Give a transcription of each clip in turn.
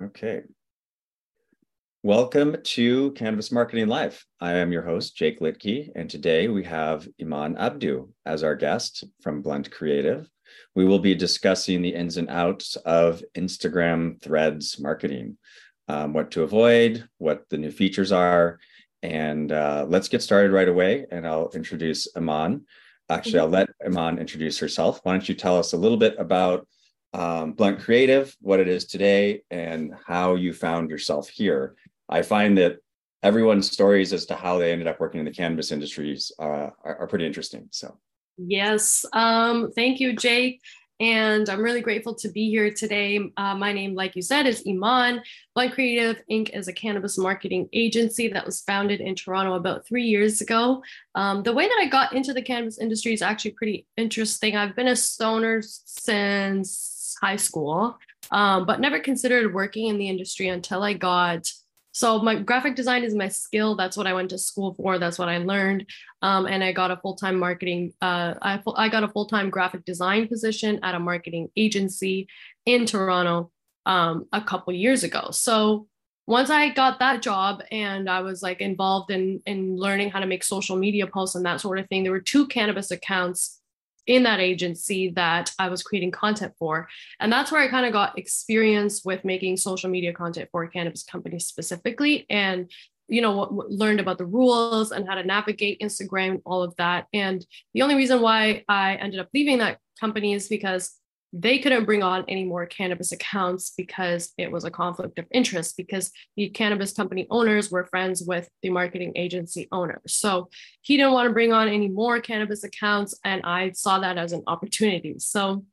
Okay. Welcome to Cannabis Marketing Live. I am your host, Jake Litke, and today we have Eman Abdou as our guest from Blunt Creative. We will be discussing the ins and outs of Instagram threads marketing, um, what to avoid, what the new features are, and uh, let's get started right away. And I'll introduce Eman. Actually, I'll let Eman introduce herself. Why don't you tell us a little bit about um, Blunt Creative, what it is today, and how you found yourself here. I find that everyone's stories as to how they ended up working in the cannabis industries uh, are, are, pretty interesting. So, yes, um, thank you, Jake. And I'm really grateful to be here today. Uh, my name, like you said, is Eman. Blunt Creative Inc. is a cannabis marketing agency that was founded in Toronto about three years ago. Um, the way that I got into the cannabis industry is actually pretty interesting. I've been a stoner since high school, um, but never considered working in the industry until I got. So my graphic design is my skill. That's what I went to school for. That's what I learned, um, and I got a full time marketing. Uh, I I got a full time graphic design position at a marketing agency in Toronto um, a couple years ago. So once I got that job and I was like involved in in learning how to make social media posts and that sort of thing, there were two cannabis accounts in that agency that I was creating content for. And that's where I kind of got experience with making social media content for cannabis companies specifically. And you know what, what, learned about the rules and how to navigate instagram all of that and the only reason why i ended up leaving that company is because they couldn't bring on any more cannabis accounts because it was a conflict of interest because the cannabis company owners were friends with the marketing agency owners. So he didn't want to bring on any more cannabis accounts and I saw that as an opportunity. So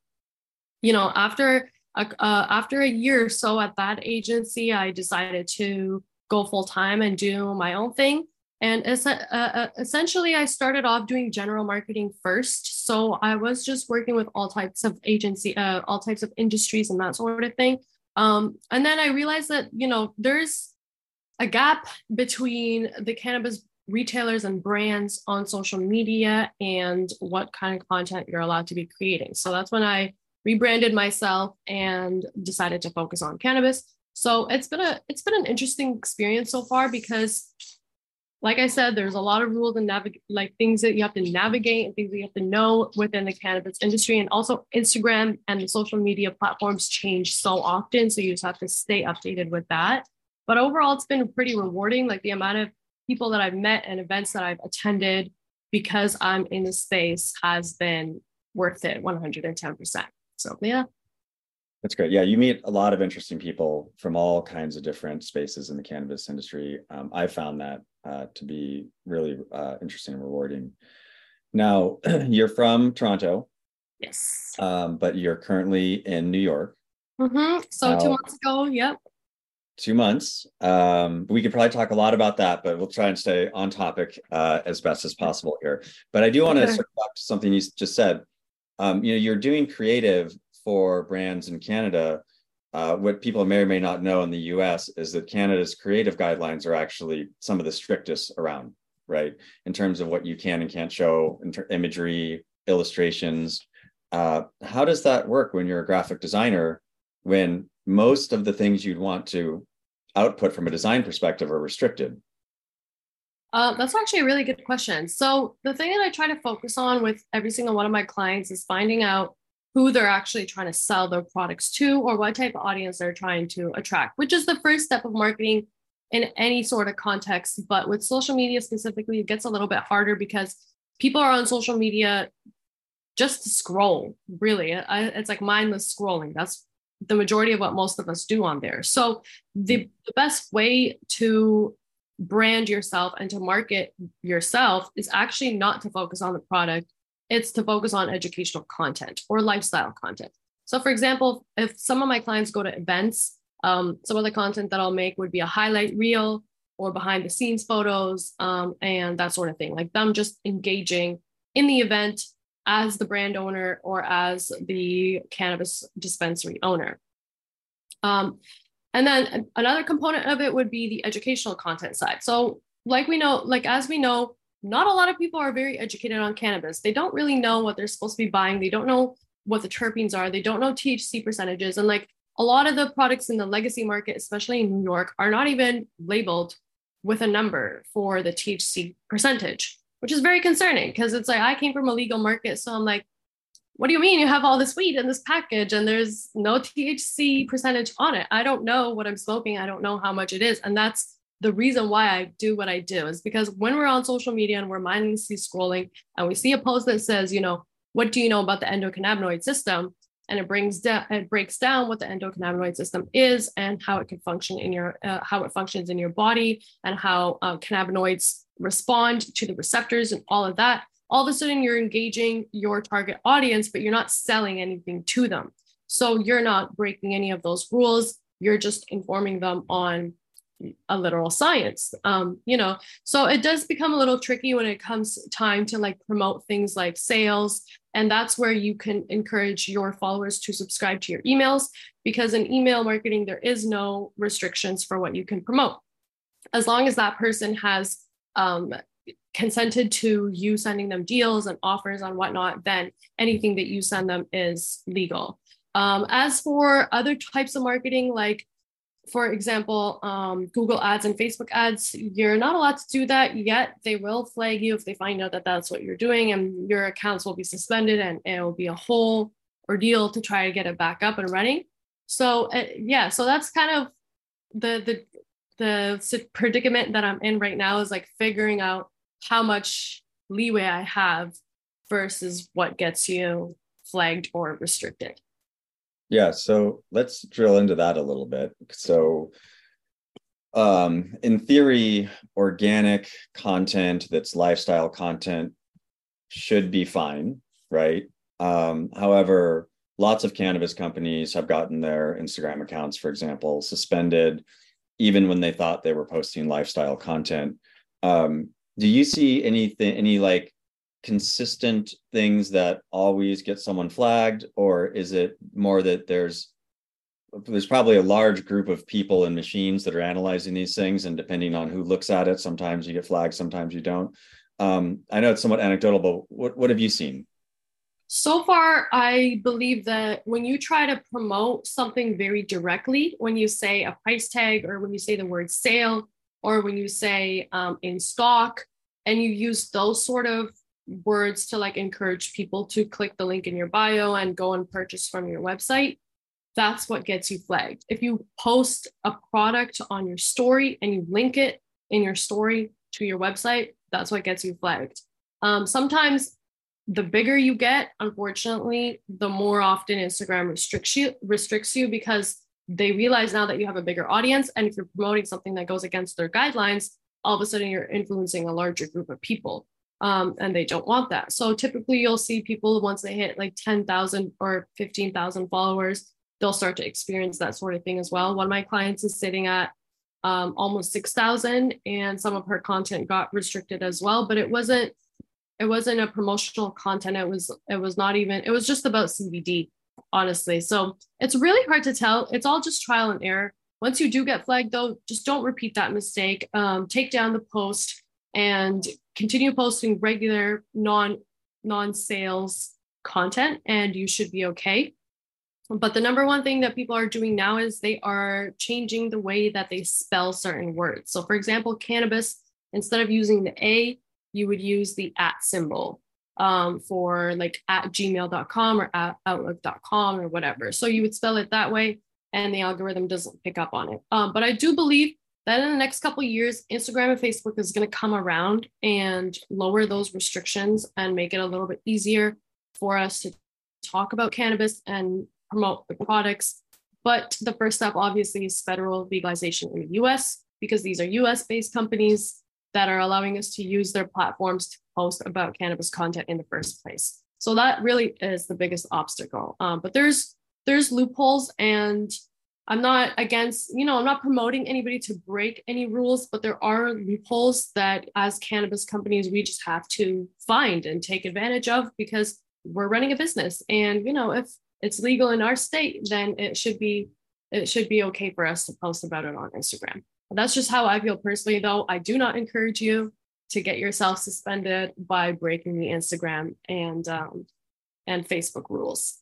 you know, after a, uh, after a year or so at that agency, I decided to go full time and do my own thing. And uh, uh, essentially, I started off doing general marketing first. So I was just working with all types of agency, uh, all types of industries, and that sort of thing. Um, and then I realized that you know there's a gap between the cannabis retailers and brands on social media and what kind of content you're allowed to be creating. So that's when I rebranded myself and decided to focus on cannabis. So it's been a it's been an interesting experience so far because like I said, there's a lot of rules and navigate like things that you have to navigate and things that you have to know within the cannabis industry. And also Instagram and the social media platforms change so often. So you just have to stay updated with that. But overall, it's been pretty rewarding. Like the amount of people that I've met and events that I've attended because I'm in the space has been worth it 110%. So yeah. That's great. Yeah, you meet a lot of interesting people from all kinds of different spaces in the cannabis industry. Um, I found that uh, to be really uh, interesting and rewarding. Now, you're from Toronto. Yes. Um, but you're currently in New York. Mm-hmm. So now, two months ago, yep. Two months. Um, we could probably talk a lot about that, but we'll try and stay on topic uh, as best as possible here. But I do want to circle back to something you just said. Um, you know, you're doing creative for brands in Canada, uh, what people may or may not know in the US is that Canada's creative guidelines are actually some of the strictest around, right? In terms of what you can and can't show, ter- imagery, illustrations. Uh, how does that work when you're a graphic designer when most of the things you'd want to output from a design perspective are restricted? Uh, that's actually a really good question. So, the thing that I try to focus on with every single one of my clients is finding out who they're actually trying to sell their products to or what type of audience they're trying to attract, which is the first step of marketing in any sort of context. But with social media specifically, it gets a little bit harder because people are on social media just to scroll, really. it's like mindless scrolling. That's the majority of what most of us do on there. So the, the best way to brand yourself and to market yourself is actually not to focus on the product it's to focus on educational content or lifestyle content. So, for example, if some of my clients go to events, um, some of the content that I'll make would be a highlight reel or behind the scenes photos um, and that sort of thing, like them just engaging in the event as the brand owner or as the cannabis dispensary owner. Um, and then another component of it would be the educational content side. So, like we know, like as we know, not a lot of people are very educated on cannabis. They don't really know what they're supposed to be buying. They don't know what the terpenes are. They don't know THC percentages. And like a lot of the products in the legacy market, especially in New York, are not even labeled with a number for the THC percentage, which is very concerning because it's like I came from a legal market. So I'm like, what do you mean you have all this weed in this package and there's no THC percentage on it? I don't know what I'm smoking. I don't know how much it is. And that's the reason why I do what I do is because when we're on social media and we're mindlessly scrolling and we see a post that says, you know, what do you know about the endocannabinoid system? And it brings down, it breaks down what the endocannabinoid system is and how it can function in your, uh, how it functions in your body and how uh, cannabinoids respond to the receptors and all of that all of a sudden you're engaging your target audience, but you're not selling anything to them. So you're not breaking any of those rules. You're just informing them on a literal science. Um, you know, so it does become a little tricky when it comes time to like promote things like sales. And that's where you can encourage your followers to subscribe to your emails because in email marketing, there is no restrictions for what you can promote. As long as that person has um, consented to you sending them deals and offers and whatnot, then anything that you send them is legal. Um, as for other types of marketing, like for example, um, Google ads and Facebook ads, you're not allowed to do that yet. They will flag you if they find out that that's what you're doing, and your accounts will be suspended, and it will be a whole ordeal to try to get it back up and running. So uh, yeah, so that's kind of the the the predicament that I'm in right now is like figuring out how much leeway I have versus what gets you flagged or restricted. Yeah, so let's drill into that a little bit. So, um, in theory, organic content that's lifestyle content should be fine, right? Um, however, lots of cannabis companies have gotten their Instagram accounts, for example, suspended, even when they thought they were posting lifestyle content. Um, do you see anything any like consistent things that always get someone flagged or is it more that there's there's probably a large group of people and machines that are analyzing these things and depending on who looks at it sometimes you get flagged sometimes you don't. Um, i know it's somewhat anecdotal but what, what have you seen? So far i believe that when you try to promote something very directly when you say a price tag or when you say the word sale or when you say um, in stock and you use those sort of words to like encourage people to click the link in your bio and go and purchase from your website that's what gets you flagged. If you post a product on your story and you link it in your story to your website that's what gets you flagged. Um, sometimes the bigger you get unfortunately the more often instagram restricts you restricts you because they realize now that you have a bigger audience and if you're promoting something that goes against their guidelines all of a sudden you're influencing a larger group of people um, and they don't want that so typically you'll see people once they hit like 10,000 or 15,000 followers they'll start to experience that sort of thing as well one of my clients is sitting at um, almost 6,000 and some of her content got restricted as well but it wasn't it wasn't a promotional content it was it was not even it was just about CBD honestly. So it's really hard to tell. It's all just trial and error. Once you do get flagged, though, just don't repeat that mistake. Um, take down the post and continue posting regular non non sales content, and you should be okay. But the number one thing that people are doing now is they are changing the way that they spell certain words. So, for example, cannabis, instead of using the A, you would use the at symbol um, for like at gmail.com or at outlook.com or whatever. So you would spell it that way and the algorithm doesn't pick up on it. Um, but I do believe that in the next couple years, Instagram and Facebook is going to come around and lower those restrictions and make it a little bit easier for us to talk about cannabis and promote the products. But the first step, obviously, is federal legalization in the US because these are US based companies that are allowing us to use their platforms to post about cannabis content in the first place. So that really is the biggest obstacle. Um, but there's there's loopholes, and I'm not against you know I'm not promoting anybody to break any rules, but there are loopholes that as cannabis companies we just have to find and take advantage of because we're running a business, and you know if it's legal in our state, then it should be it should be okay for us to post about it on Instagram. That's just how I feel personally, though. I do not encourage you to get yourself suspended by breaking the Instagram and um, and Facebook rules.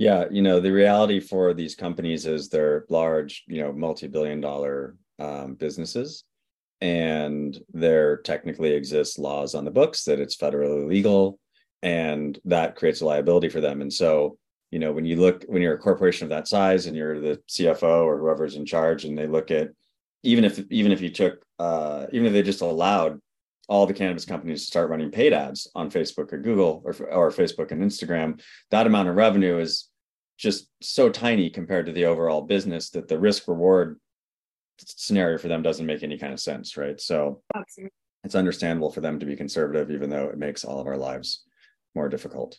Yeah, you know, the reality for these companies is they're large, you know, multi-billion dollar um, businesses and there technically exists laws on the books that it's federally legal and that creates a liability for them. And so you know when you look when you're a corporation of that size and you're the cfo or whoever's in charge and they look at even if even if you took uh, even if they just allowed all the cannabis companies to start running paid ads on Facebook or Google or, or Facebook and Instagram, that amount of revenue is just so tiny compared to the overall business that the risk reward scenario for them doesn't make any kind of sense, right? So Absolutely. it's understandable for them to be conservative, even though it makes all of our lives more difficult.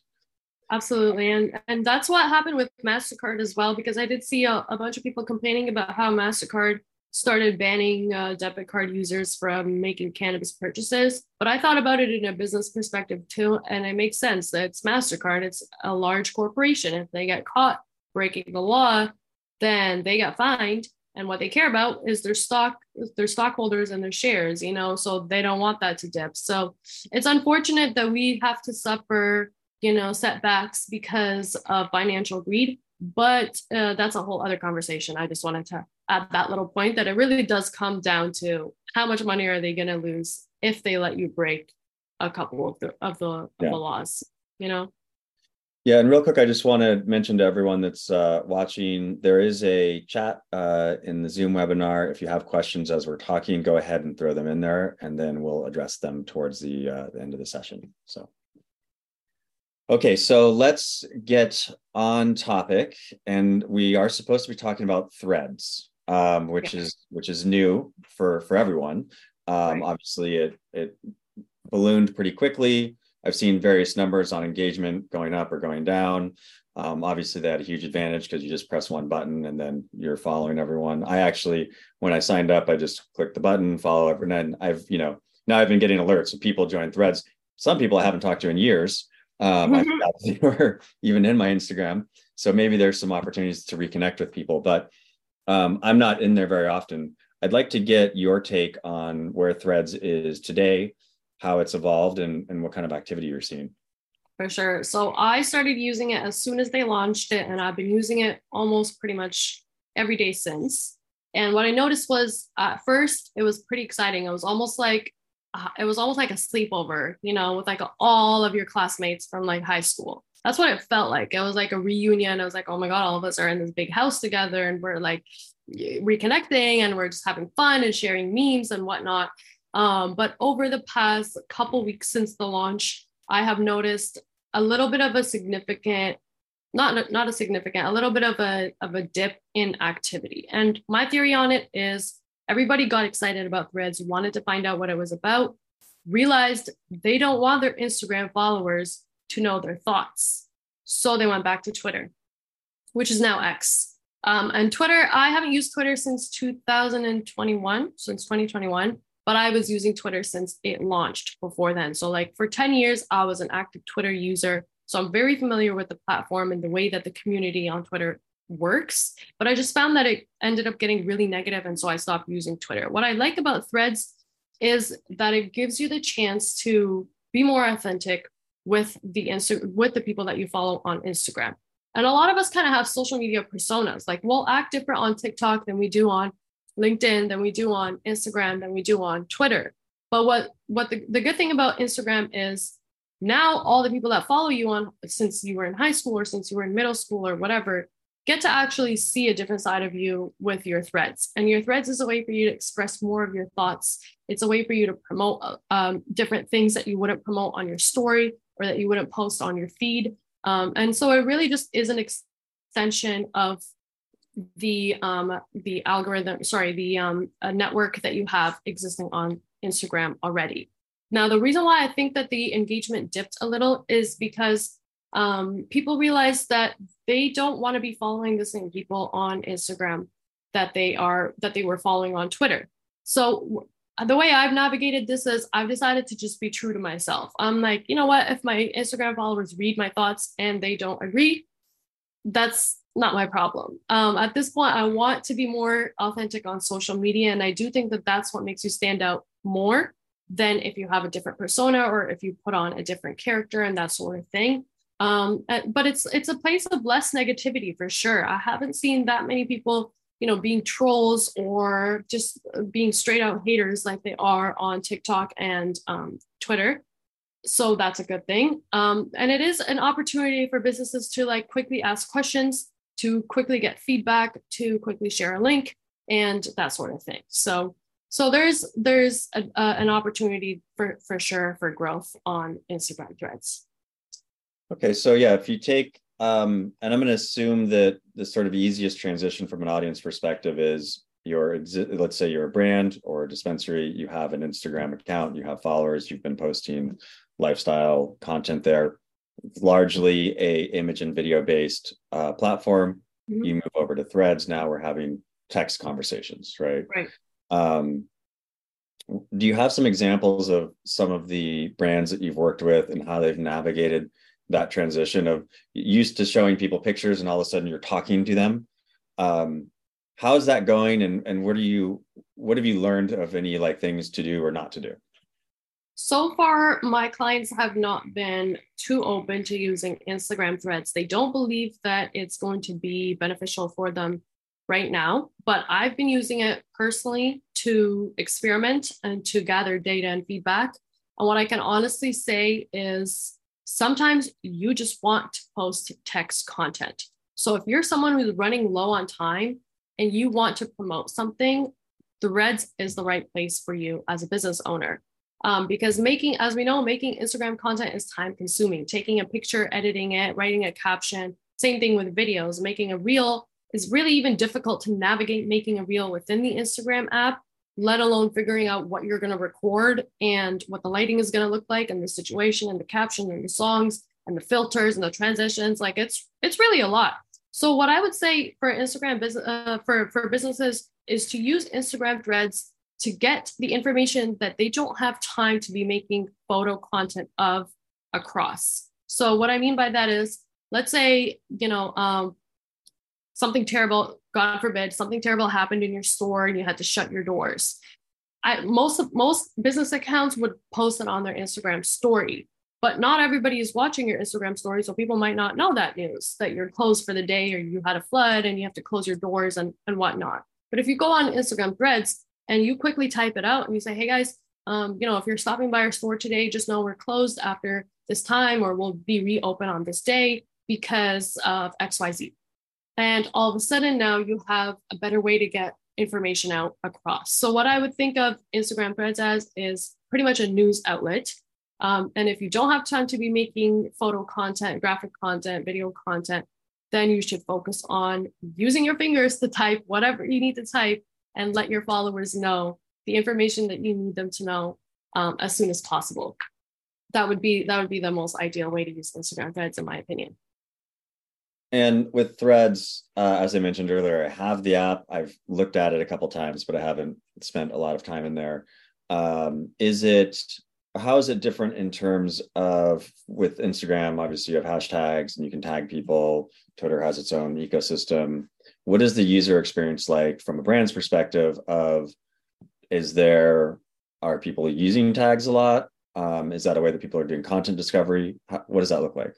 Absolutely. And and that's what happened with MasterCard as well, because I did see a, a bunch of people complaining about how MasterCard started banning uh, debit card users from making cannabis purchases. But I thought about it in a business perspective too, and it makes sense that it's MasterCard, it's a large corporation. If they get caught breaking the law, then they get fined. And what they care about is their stock, their stockholders and their shares, you know, so they don't want that to dip. So it's unfortunate that we have to suffer, you know, setbacks because of financial greed but uh, that's a whole other conversation. I just wanted to add that little point that it really does come down to how much money are they going to lose if they let you break a couple of the of the, yeah. of the laws, you know. Yeah, and real quick, I just want to mention to everyone that's uh, watching, there is a chat uh, in the Zoom webinar. If you have questions as we're talking, go ahead and throw them in there, and then we'll address them towards the, uh, the end of the session. So. Okay, so let's get on topic, and we are supposed to be talking about threads, um, which is which is new for for everyone. Um, right. Obviously, it it ballooned pretty quickly. I've seen various numbers on engagement going up or going down. Um, obviously, they had a huge advantage because you just press one button and then you're following everyone. I actually, when I signed up, I just clicked the button, follow everyone, and I've you know now I've been getting alerts of people join threads. Some people I haven't talked to in years um, I forgot they were even in my Instagram. So maybe there's some opportunities to reconnect with people, but um, I'm not in there very often. I'd like to get your take on where Threads is today, how it's evolved, and, and what kind of activity you're seeing. For sure. So I started using it as soon as they launched it, and I've been using it almost pretty much every day since. And what I noticed was at first, it was pretty exciting. It was almost like uh, it was almost like a sleepover, you know, with like all of your classmates from like high school. That's what it felt like. It was like a reunion. I was like, oh my God, all of us are in this big house together and we're like reconnecting and we're just having fun and sharing memes and whatnot. Um, but over the past couple weeks since the launch, I have noticed a little bit of a significant not not a significant a little bit of a of a dip in activity and my theory on it is Everybody got excited about threads, wanted to find out what it was about, realized they don't want their Instagram followers to know their thoughts. So they went back to Twitter, which is now X. Um, and Twitter, I haven't used Twitter since 2021, since 2021, but I was using Twitter since it launched before then. So, like for 10 years, I was an active Twitter user. So I'm very familiar with the platform and the way that the community on Twitter works. But I just found that it ended up getting really negative, and so I stopped using Twitter. What I like about Threads is that it gives you the chance to be more authentic with the Insta- with the people that you follow on Instagram. And a lot of us kind of have social media personas. Like we'll act different on TikTok than we do on LinkedIn, than we do on Instagram, than we do on Twitter. But what what the, the good thing about Instagram is now all the people that follow you on since you were in high school or since you were in middle school or whatever, get to actually see a different side of you with your threads. And your threads is a way for you to express more of your thoughts. It's a way for you to promote um, different things that you wouldn't promote on your story or that you wouldn't post on your feed. Um, and so it really just is an extension of the um, the algorithm, sorry, the um, network that you have existing on Instagram already. Now, the reason why I think that the engagement dipped a little is because um, people realize that they don't want to be following the same people on Instagram that they are that they were following on Twitter. So the way I've navigated this is I've decided to just be true to myself. I'm like, you know what? If my Instagram followers read my thoughts and they don't agree, that's not my problem. Um, at this point, I want to be more authentic on social media. And I do think that that's what makes you stand out more than if you have a different persona or if you put on a different character and that sort of thing. Um, but it's it's a place of less negativity for sure. I haven't seen that many people, you know, being trolls or just being straight out haters like they are on TikTok and um, Twitter. So that's a good thing. Um, and it is an opportunity for businesses to like quickly ask questions, to quickly get feedback, to quickly share a link, and that sort of thing. So so there's there's a, an opportunity for for sure for growth on Instagram Threads. Okay, so yeah, if you take um, and I'm going to assume that the sort of easiest transition from an audience perspective is your let's say you're a brand or a dispensary, you have an Instagram account, you have followers, you've been posting lifestyle content there, largely a image and video based uh, platform. Mm-hmm. You move over to Threads. Now we're having text conversations, right? Right. Um, do you have some examples of some of the brands that you've worked with and how they've navigated that transition of used to showing people pictures and all of a sudden you're talking to them? Um, how's that going and, and what do you what have you learned of any like things to do or not to do? So far, my clients have not been too open to using Instagram threads. They don't believe that it's going to be beneficial for them right now, but I've been using it personally to experiment and to gather data and feedback. And what I can honestly say is sometimes you just want to post text content. So if you're someone who's running low on time and you want to promote something, Threads is the right place for you as a business owner. Um, because making, as we know, making Instagram content is time consuming. Taking a picture, editing it, writing a caption, same thing with videos. Making a reel is really even difficult to navigate making a reel within the Instagram app, let alone figuring out what you're going to record and what the lighting is going to look like and the situation and the caption and the songs and the filters and the transitions. Like it's it's really a lot. So what I would say for Instagram business uh, for for businesses is to use Instagram Threads to get the information that they don't have time to be making photo content of across. So what I mean by that is, let's say you know um, something terrible, God forbid, something terrible happened in your store and you had to shut your doors. I, most of most business accounts would post it on their Instagram story, but not everybody is watching your Instagram story, so people might not know that news that you're closed for the day or you had a flood and you have to close your doors and and whatnot. But if you go on Instagram Threads and you quickly type it out and you say, "Hey guys, um, you know, if you're stopping by our store today, just know we're closed after this time, or we'll be reopened on this day because of X Y Z." And all of a sudden now you have a better way to get information out across. So what I would think of Instagram threads as is pretty much a news outlet. Um, and if you don't have time to be making photo content, graphic content, video content, then you should focus on using your fingers to type whatever you need to type and let your followers know the information that you need them to know um, as soon as possible. That would be that would be the most ideal way to use Instagram threads, in my opinion. And with Threads, uh, as I mentioned earlier, I have the app. I've looked at it a couple times, but I haven't spent a lot of time in there. Um, is it how is it different in terms of with Instagram? Obviously, you have hashtags and you can tag people. Twitter has its own ecosystem. What is the user experience like from a brand's perspective? Of is there are people using tags a lot? Um, is that a way that people are doing content discovery? How, what does that look like?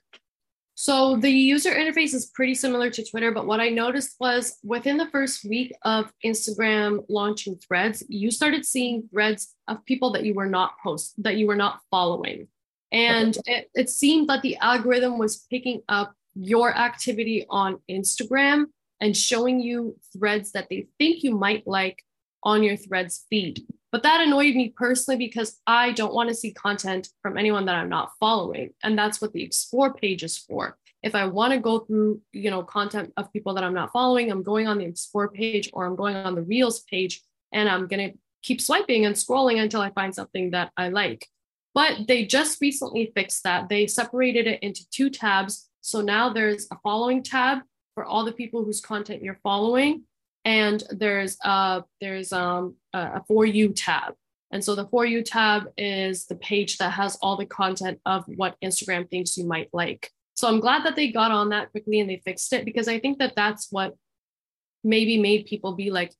So the user interface is pretty similar to Twitter, but what I noticed was within the first week of Instagram launching threads, you started seeing threads of people that you were not post that you were not following. And it, it seemed that the algorithm was picking up your activity on Instagram and showing you threads that they think you might like on your threads feed. But that annoyed me personally because I don't want to see content from anyone that I'm not following. And that's what the explore page is for. If I want to go through, you know, content of people that I'm not following, I'm going on the explore page or I'm going on the reels page and I'm going to keep swiping and scrolling until I find something that I like. But they just recently fixed that. They separated it into two tabs. So now there's a following tab for all the people whose content you're following and there's a there's um a for you tab. And so the for you tab is the page that has all the content of what instagram thinks you might like. So i'm glad that they got on that quickly and they fixed it because i think that that's what maybe made people be like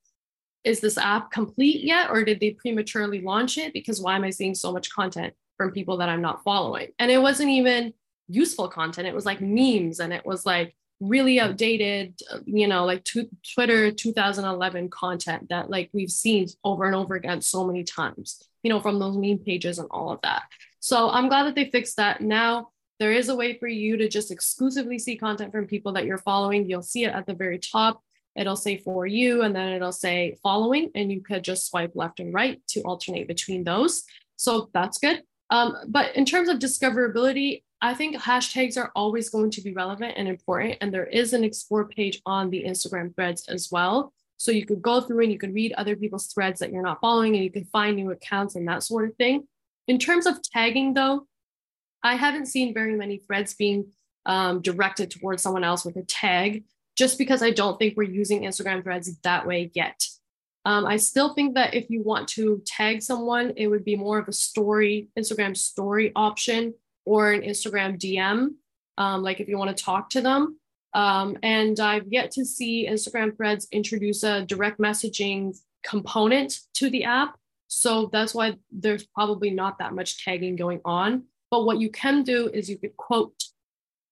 is this app complete yet or did they prematurely launch it? Because why am i seeing so much content from people that i'm not following? And it wasn't even useful content. It was like memes and it was like really outdated, you know, like t- Twitter 2011 content that like we've seen over and over again so many times, you know, from those meme pages and all of that. So I'm glad that they fixed that. Now there is a way for you to just exclusively see content from people that you're following. You'll see it at the very top. It'll say for you, and then it'll say following, and you could just swipe left and right to alternate between those. So that's good. Um, but in terms of discoverability, I think hashtags are always going to be relevant and important. And there is an explore page on the Instagram threads as well. So you could go through and you could read other people's threads that you're not following and you can find new accounts and that sort of thing. In terms of tagging, though, I haven't seen very many threads being um, directed towards someone else with a tag, just because I don't think we're using Instagram threads that way yet. Um, I still think that if you want to tag someone, it would be more of a story, Instagram story option or an Instagram DM, um, like if you want to talk to them. Um, and I've yet to see Instagram threads introduce a direct messaging component to the app. So that's why there's probably not that much tagging going on. But what you can do is you could quote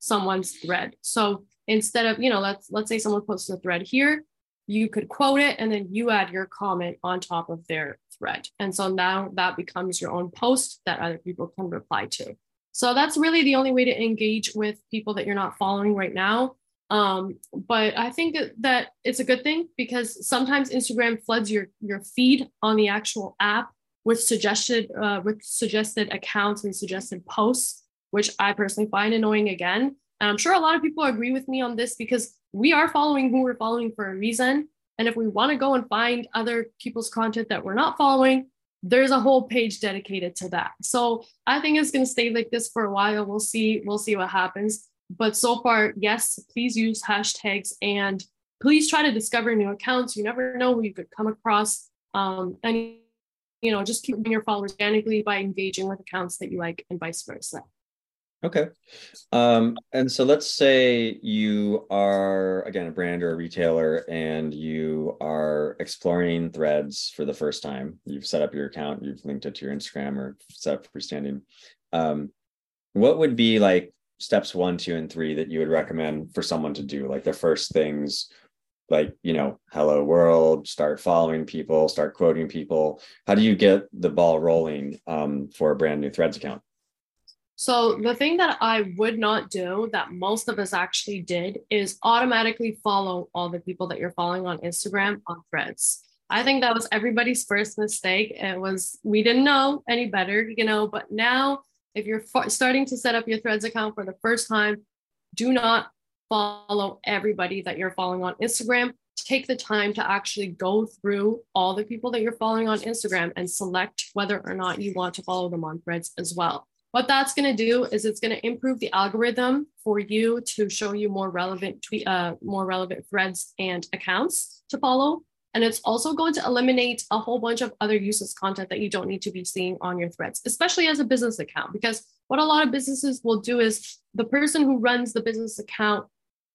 someone's thread. So instead of, you know, let's let's say someone posts a thread here, you could quote it and then you add your comment on top of their thread. And so now that becomes your own post that other people can reply to. So that's really the only way to engage with people that you're not following right now. Um, but I think that it's a good thing because sometimes Instagram floods your your feed on the actual app with suggested uh, with suggested accounts and suggested posts, which I personally find annoying again. And I'm sure a lot of people agree with me on this because we are following who we're following for a reason. And if we want to go and find other people's content that we're not following, there's a whole page dedicated to that. So I think it's going to stay like this for a while. We'll see. We'll see what happens. But so far, yes, please use hashtags and please try to discover new accounts. You never know who you could come across. Um, and you know, just keep your followers organically by engaging with accounts that you like and vice versa. Okay. Um, and so let's say you are, again, a brand or a retailer and you are exploring threads for the first time. You've set up your account, you've linked it to your Instagram or set up freestanding. Um, what would be like steps one, two, and three that you would recommend for someone to do? Like the first things, like, you know, hello world, start following people, start quoting people. How do you get the ball rolling um, for a brand new threads account? So the thing that I would not do that most of us actually did is automatically follow all the people that you're following on Instagram on threads. I think that was everybody's first mistake. It was we didn't know any better, you know, but now if you're f- starting to set up your threads account for the first time, do not follow everybody that you're following on Instagram. Take the time to actually go through all the people that you're following on Instagram and select whether or not you want to follow them on threads as well. What that's going to do is it's going to improve the algorithm for you to show you more relevant tweet, uh, more relevant threads and accounts to follow. And it's also going to eliminate a whole bunch of other useless content that you don't need to be seeing on your threads, especially as a business account. Because what a lot of businesses will do is the person who runs the business account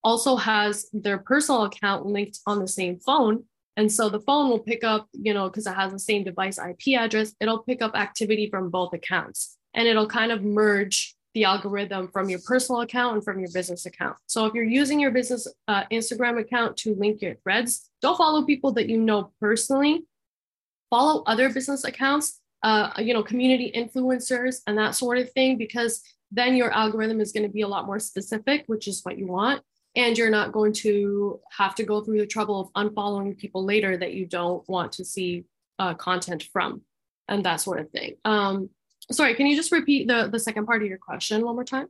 also has their personal account linked on the same phone. And so the phone will pick up, you know, because it has the same device IP address, it'll pick up activity from both accounts and it'll kind of merge the algorithm from your personal account and from your business account. So if you're using your business uh, Instagram account to link your threads, don't follow people that you know personally. Follow other business accounts, uh, you know, community influencers and that sort of thing, because then your algorithm is going to be a lot more specific, which is what you want. And you're not going to have to go through the trouble of unfollowing people later that you don't want to see uh, content from and that sort of thing. Um, sorry can you just repeat the the second part of your question one more time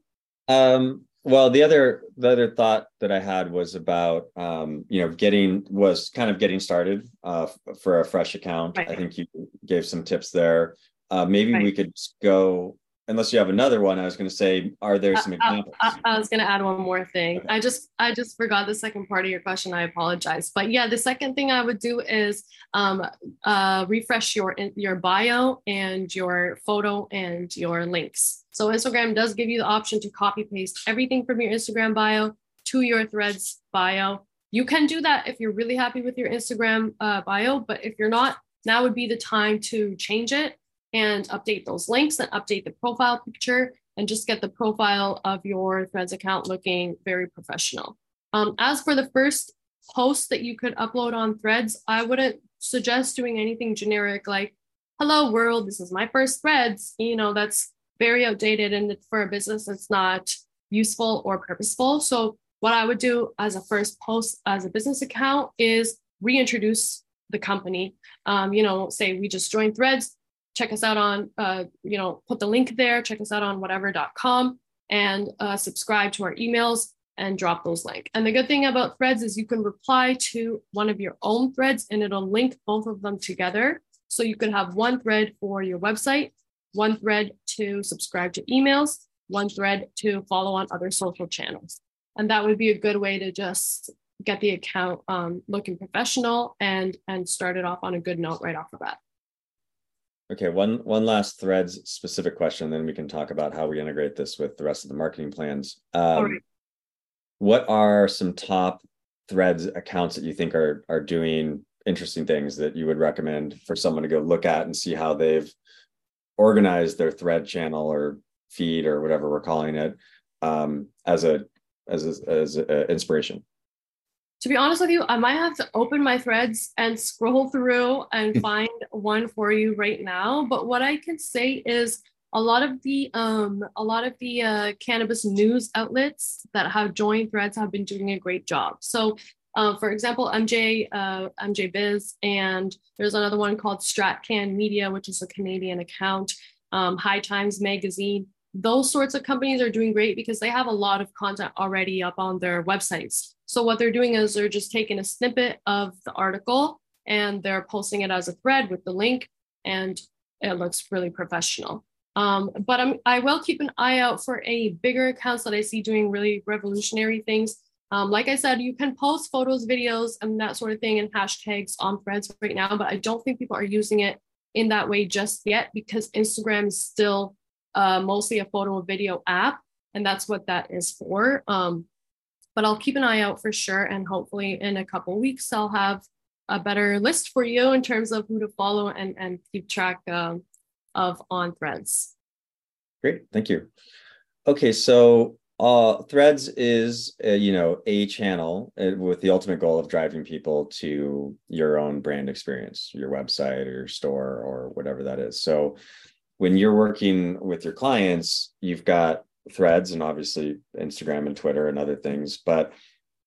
um well the other the other thought that i had was about um you know getting was kind of getting started uh for a fresh account right. i think you gave some tips there uh maybe right. we could go unless you have another one i was going to say are there uh, some uh, examples? I, I, was going to add one more thing. Okay. i just i just forgot the second part of your question. I apologize. But yeah the second thing i would do is um, uh, refresh your your bio and your photo and your links. So instagram does give you the option to copy paste everything from your instagram bio to your threads bio. You can do that if you're really happy with your instagram uh, bio but if you're not now would be the time to change it and update those links and update the profile picture and just get the profile of your Threads account looking very professional. Um, as for the first post that you could upload on Threads, I wouldn't suggest doing anything generic like, hello world, this is my first Threads. You know, that's very outdated and for a business, it's not useful or purposeful. So what I would do as a first post as a business account is reintroduce the company. Um, you know, say we just joined Threads, check us out on, uh, you know, put the link there, check us out on whatever.com and uh, subscribe to our emails and drop those links. And the good thing about threads is you can reply to one of your own threads and it'll link both of them together. So you can have one thread for your website, one thread to subscribe to emails, one thread to follow on other social channels. And that would be a good way to just get the account um, looking professional and and start it off on a good note right off the bat. Okay, one one last threads specific question, then we can talk about how we integrate this with the rest of the marketing plans. Um, what are some top threads accounts that you think are are doing interesting things that you would recommend for someone to go look at and see how they've organized their thread channel or feed or whatever we're calling it um, as a as a, as a inspiration to be honest with you i might have to open my threads and scroll through and find one for you right now but what i can say is a lot of the um, a lot of the uh, cannabis news outlets that have joined Threads have been doing a great job. So, uh, for example, MJ uh, MJ Biz, and there's another one called StratCann Media, which is a Canadian account. Um, High Times Magazine. Those sorts of companies are doing great because they have a lot of content already up on their websites. So what they're doing is they're just taking a snippet of the article and they're posting it as a thread with the link, and it looks really professional. Um, but I'm, I will keep an eye out for any bigger accounts that I see doing really revolutionary things. Um, like I said, you can post photos, videos, and that sort of thing and hashtags on threads right now, but I don't think people are using it in that way just yet because Instagram is still uh, mostly a photo and video app, and that's what that is for. Um, but I'll keep an eye out for sure, and hopefully in a couple weeks I'll have a better list for you in terms of who to follow and and keep track um, of on threads. Great, thank you. Okay, so uh, threads is uh, you know a channel uh, with the ultimate goal of driving people to your own brand experience your website or your store or whatever that is so when you're working with your clients you've got threads and obviously instagram and twitter and other things but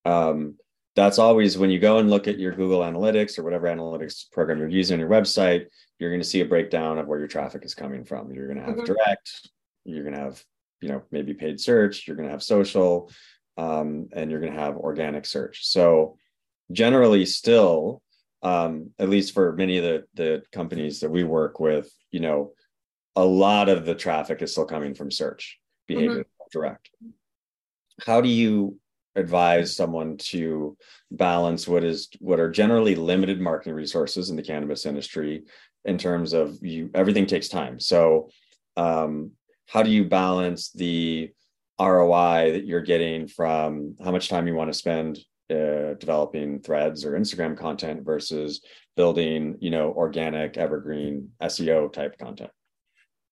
um, that's always when you go and look at your google analytics or whatever analytics program you're using on your website you're going to see a breakdown of where your traffic is coming from. You're going to have mm-hmm. direct, you're going to have, you know, maybe paid search, you're going to have social, um, and you're going to have organic search. So generally still, um, at least for many of the, the companies that we work with, you know, a lot of the traffic is still coming from search behavior mm-hmm. direct. How do you advise someone to balance what is what are generally limited marketing resources in the cannabis industry in terms of you everything takes time so um, how do you balance the roi that you're getting from how much time you want to spend uh, developing threads or instagram content versus building you know organic evergreen seo type content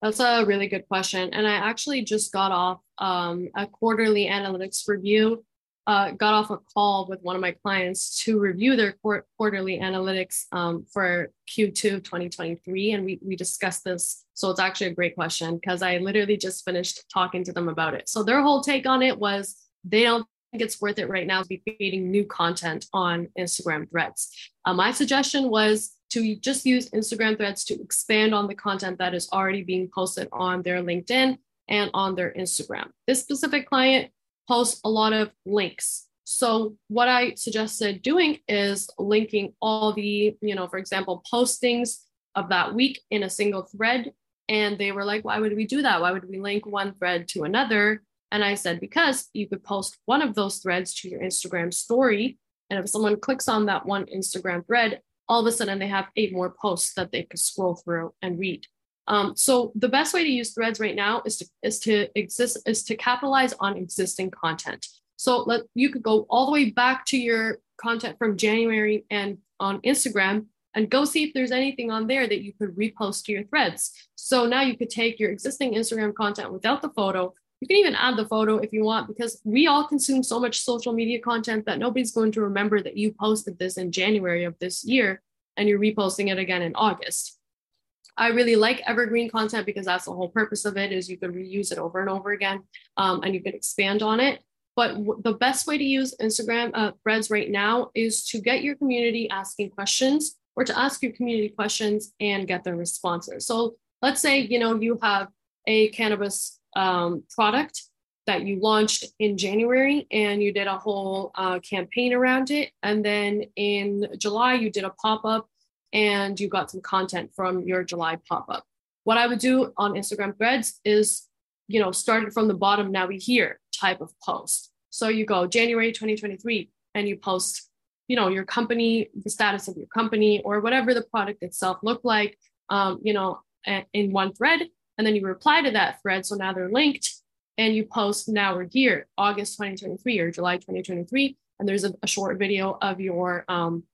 that's a really good question and i actually just got off um, a quarterly analytics review uh, got off a call with one of my clients to review their quarterly analytics um, for Q2 2023. And we, we discussed this. So it's actually a great question because I literally just finished talking to them about it. So their whole take on it was they don't think it's worth it right now to be creating new content on Instagram threads. Uh, my suggestion was to just use Instagram threads to expand on the content that is already being posted on their LinkedIn and on their Instagram. This specific client posts a lot of links. So what I suggested doing is linking all the, you know, for example, postings of that week in a single thread. And they were like, why would we do that? Why would we link one thread to another? And I said, because you could post one of those threads to your Instagram story. And if someone clicks on that one Instagram thread, all of a sudden they have eight more posts that they could scroll through and read. Um, so the best way to use threads right now is to is to exist is to capitalize on existing content. So let you could go all the way back to your content from January and on Instagram and go see if there's anything on there that you could repost to your threads. So now you could take your existing Instagram content without the photo. You can even add the photo if you want, because we all consume so much social media content that nobody's going to remember that you posted this in January of this year and you're reposting it again in August. I really like evergreen content because that's the whole purpose of it is you can reuse it over and over again um, and you can expand on it. But w- the best way to use Instagram uh, threads right now is to get your community asking questions or to ask your community questions and get their responses. So let's say, you know, you have a cannabis um, product that you launched in January and you did a whole uh, campaign around it. And then in July, you did a pop up and you got some content from your July pop up. What I would do on Instagram threads is, you know, started from the bottom, now we here type of post. So you go January 2023 and you post you know your company the status of your company or whatever the product itself looked like um, you know in one thread and then you reply to that thread so now they're linked and you post now we're here august 2023 or july 2023 and there's a, a short video of your um,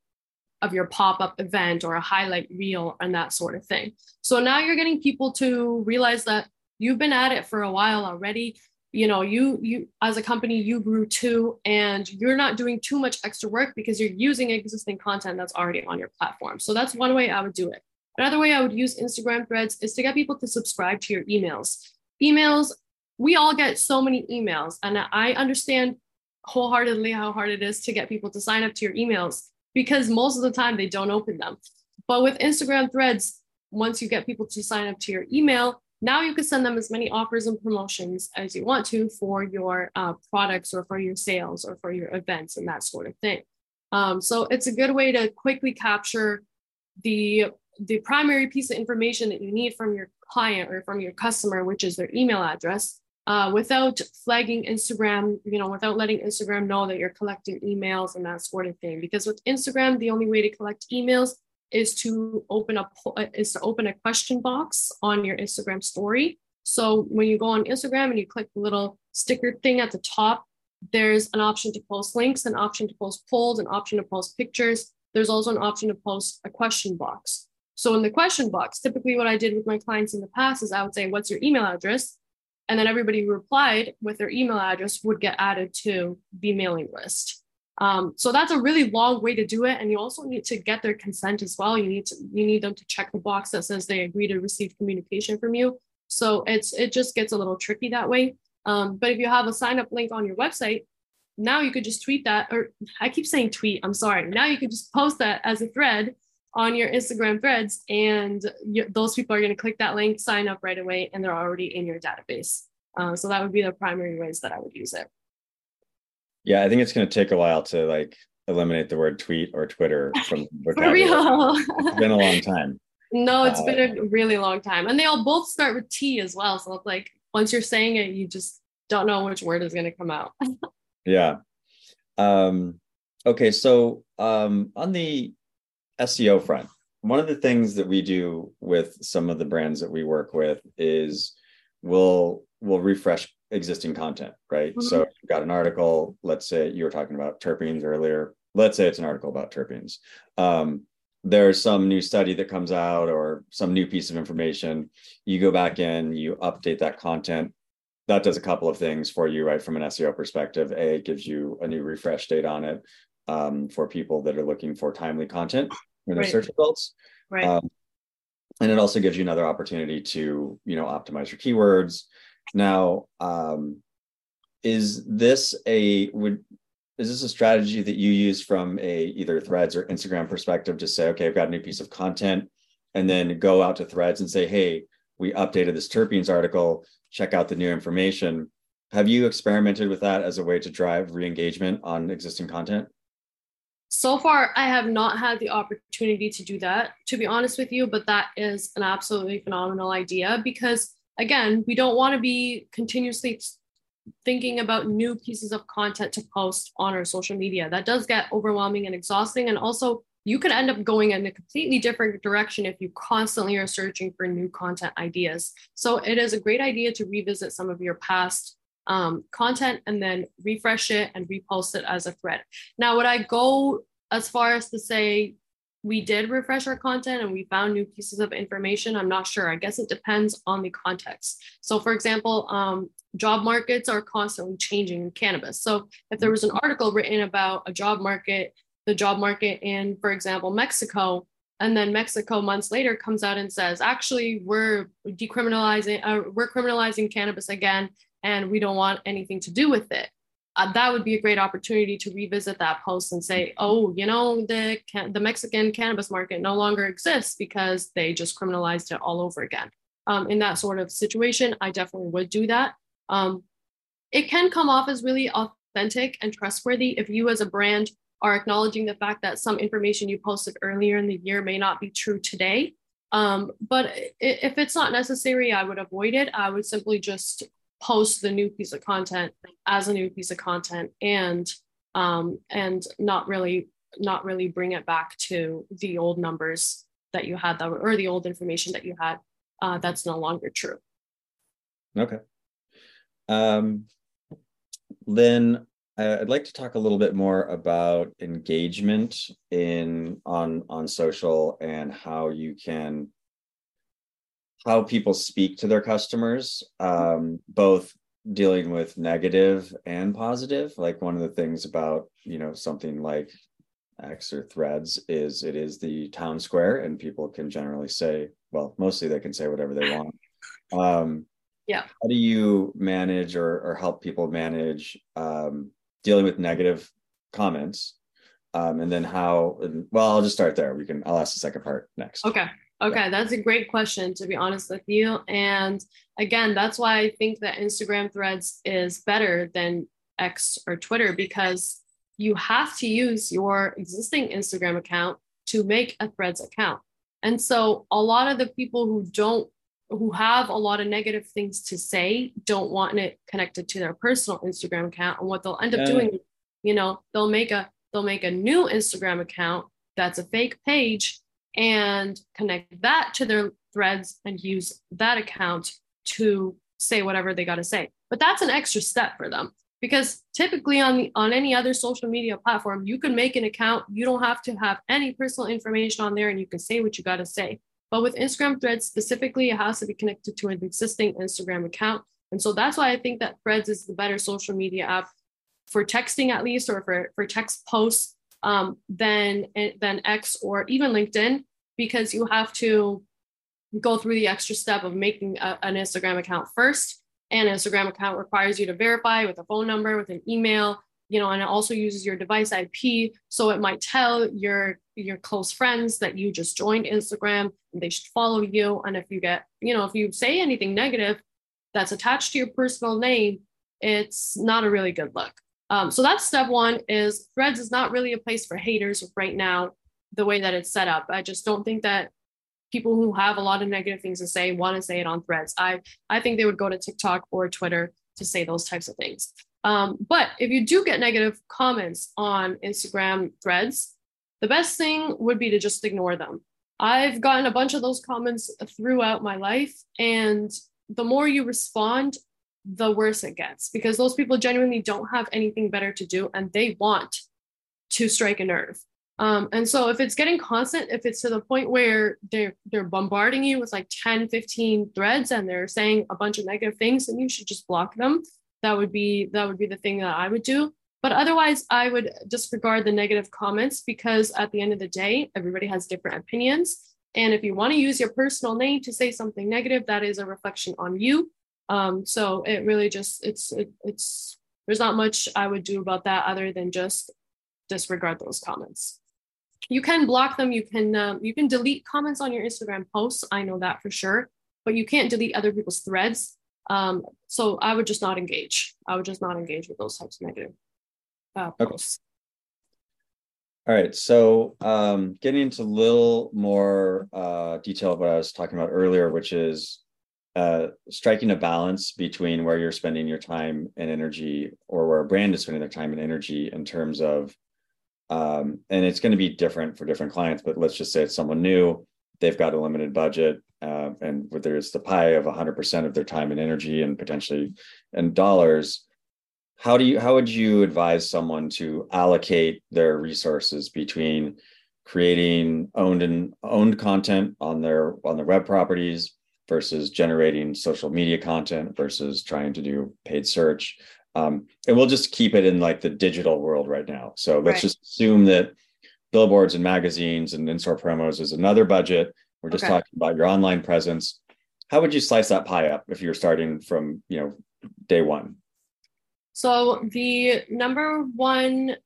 of your pop-up event or a highlight reel and that sort of thing. So now you're getting people to realize that you've been at it for a while already. You know you you as a company you grew too and you're not doing too much extra work because you're using existing content that's already on your platform. So that's one way i would do it another way i would use instagram threads is to get people to subscribe to your emails emails we all get so many emails and i understand wholeheartedly how hard it is to get people to sign up to your emails because most of the time they don't open them but with instagram threads once you get people to sign up to your email now you can send them as many offers and promotions as you want to for your uh, products or for your sales or for your events and that sort of thing. Um, so it's a good way to quickly capture the the primary piece of information that you need from your client or from your customer, which is their email address, uh, without flagging Instagram, you know, without letting Instagram know that you're collecting emails and that sort of thing. Because with Instagram, the only way to collect emails is to open up is to open a question box on your Instagram story. So when you go on Instagram and you click the little sticker thing at the top, there's an option to post links, an option to post polls, an option to post pictures. There's also an option to post a question box. So in the question box, typically what I did with my clients in the past is I would say, "What's your email address?" And then everybody who replied with their email address would get added to the mailing list. Um, so that's a really long way to do it. And you also need to get their consent as well. You need to you need them to check the box that says they agree to receive communication from you. So it's it just gets a little tricky that way. Um, but if you have a sign up link on your website, now you could just tweet that, or I keep saying tweet, I'm sorry. Now you could just post that as a thread on your Instagram threads, and you, those people are going to click that link, sign up right away, and they're already in your database. Uh, so that would be the primary ways that I would use it. Yeah, I think it's going to take a while to like eliminate the word tweet or Twitter from For real. it's been a long time. No, it's uh, been a really long time. And they all both start with T as well. So it's like once you're saying it, you just don't know which word is going to come out. yeah. Um, okay. So um, on the SEO front, one of the things that we do with some of the brands that we work with is we'll we'll refresh existing content, right? Mm-hmm. So you've got an article, let's say you were talking about terpenes earlier. Let's say it's an article about terpenes. Um, there's some new study that comes out or some new piece of information. You go back in, you update that content. That does a couple of things for you, right? From an SEO perspective, A, it gives you a new refresh date on it um, for people that are looking for timely content in their right. search results. Right. Um, and it also gives you another opportunity to, you know, optimize your keywords, now, um, is this a would is this a strategy that you use from a either Threads or Instagram perspective to say, okay, I've got a new piece of content, and then go out to Threads and say, hey, we updated this terpenes article. Check out the new information. Have you experimented with that as a way to drive re-engagement on existing content? So far, I have not had the opportunity to do that, to be honest with you, but that is an absolutely phenomenal idea because again, we don't want to be continuously thinking about new pieces of content to post on our social media. That does get overwhelming and exhausting. And also, you could end up going in a completely different direction if you constantly are searching for new content ideas. So, it is a great idea to revisit some of your past um, content and then refresh it and repost it as a thread. Now, would I go as far as to say we did refresh our content and we found new pieces of information. I'm not sure. I guess it depends on the context. So, for example, um, job markets are constantly changing in cannabis. So, if there was an article written about a job market, the job market in, for example, Mexico, and then Mexico months later comes out and says, actually, we're decriminalizing, uh, we're criminalizing cannabis again, and we don't want anything to do with it uh, that would be a great opportunity to revisit that post and say, oh, you know, the the Mexican cannabis market no longer exists because they just criminalized it all over again. Um, in that sort of situation, I definitely would do that. Um, it can come off as really authentic and trustworthy if you, as a brand, are acknowledging the fact that some information you posted earlier in the year may not be true today. Um, but if it's not necessary, I would avoid it. I would simply just post the new piece of content as a new piece of content and um, and not really not really bring it back to the old numbers that you had that were, or the old information that you had uh, that's no longer true. Okay. Um, then i'd like to talk a little bit more about engagement in on on social and how you can how people speak to their customers, um, both dealing with negative and positive. Like one of the things about you know something like X or Threads is it is the town square, and people can generally say, well, mostly they can say whatever they want. Um, yeah. How do you manage or or help people manage um, dealing with negative comments? Um, and then how? Well, I'll just start there. We can. I'll ask the second part next. Okay. Okay, that's a great question, to be honest with you. And again, that's why I think that Instagram threads is better than X or Twitter because you have to use your existing Instagram account to make a threads account. And so a lot of the people who don't who have a lot of negative things to say don't want it connected to their personal Instagram account. And what they'll end up yeah. doing, you know, they'll make a they'll make a new Instagram account that's a fake page and connect that to their threads and use that account to say whatever they got to say. But that's an extra step for them because typically on the, on any other social media platform, you can make an account. You don't have to have any personal information on there, and you can say what you got to say. But with Instagram Threads specifically, it has to be connected to an existing Instagram account. And so that's why I think that Threads is the better social media app for texting, at least, or for, for text posts um, than, than X or even LinkedIn because you have to go through the extra step of making a, an Instagram account first. And Instagram account requires you to verify with a phone number, with an email, you know, and it also uses your device IP. So it might tell your your close friends that you just joined Instagram and they should follow you. And if you get, you know, if you say anything negative that's attached to your personal name, it's not a really good look. Um, so that's step one is threads is not really a place for haters right now the way that it's set up. I just don't think that people who have a lot of negative things to say want to say it on threads. I i think they would go to tiktok or twitter to say those types of things. Um, but if you do get negative comments on instagram threads the best thing would be to just ignore them. I've gotten a bunch of those comments throughout my life and the more you respond the worse it gets because those people genuinely don't have anything better to do and they want to strike a nerve. Um, and so if it's getting constant, if it's to the point where they're they're bombarding you with like 10, 15 threads and they're saying a bunch of negative things, then you should just block them. That would be that would be the thing that I would do. But otherwise, I would disregard the negative comments because at the end of the day, everybody has different opinions. And if you want to use your personal name to say something negative, that is a reflection on you um, so it really just it's it, it's there's not much I would do about that other than just disregard those comments. You can block them. You can um, you can delete comments on your Instagram posts. I know that for sure, but you can't delete other people's threads. Um, so I would just not engage. I would just not engage with those types of negative uh, posts. Okay. All right. So um, getting into a little more uh, detail of what I was talking about earlier, which is uh, striking a balance between where you're spending your time and energy or where a brand is spending their time and energy in terms of um, and it's going to be different for different clients but let's just say it's someone new they've got a limited budget uh, and whether it's the pie of 100% of their time and energy and potentially and dollars how do you how would you advise someone to allocate their resources between creating owned and owned content on their on their web properties versus generating social media content versus trying to do paid search. Um, and we'll just keep it in like the digital world right now. So let's right. just assume that billboards and magazines and in-store promos is another budget. We're just okay. talking about your online presence. How would you slice that pie up if you're starting from, you know, day one? So the number one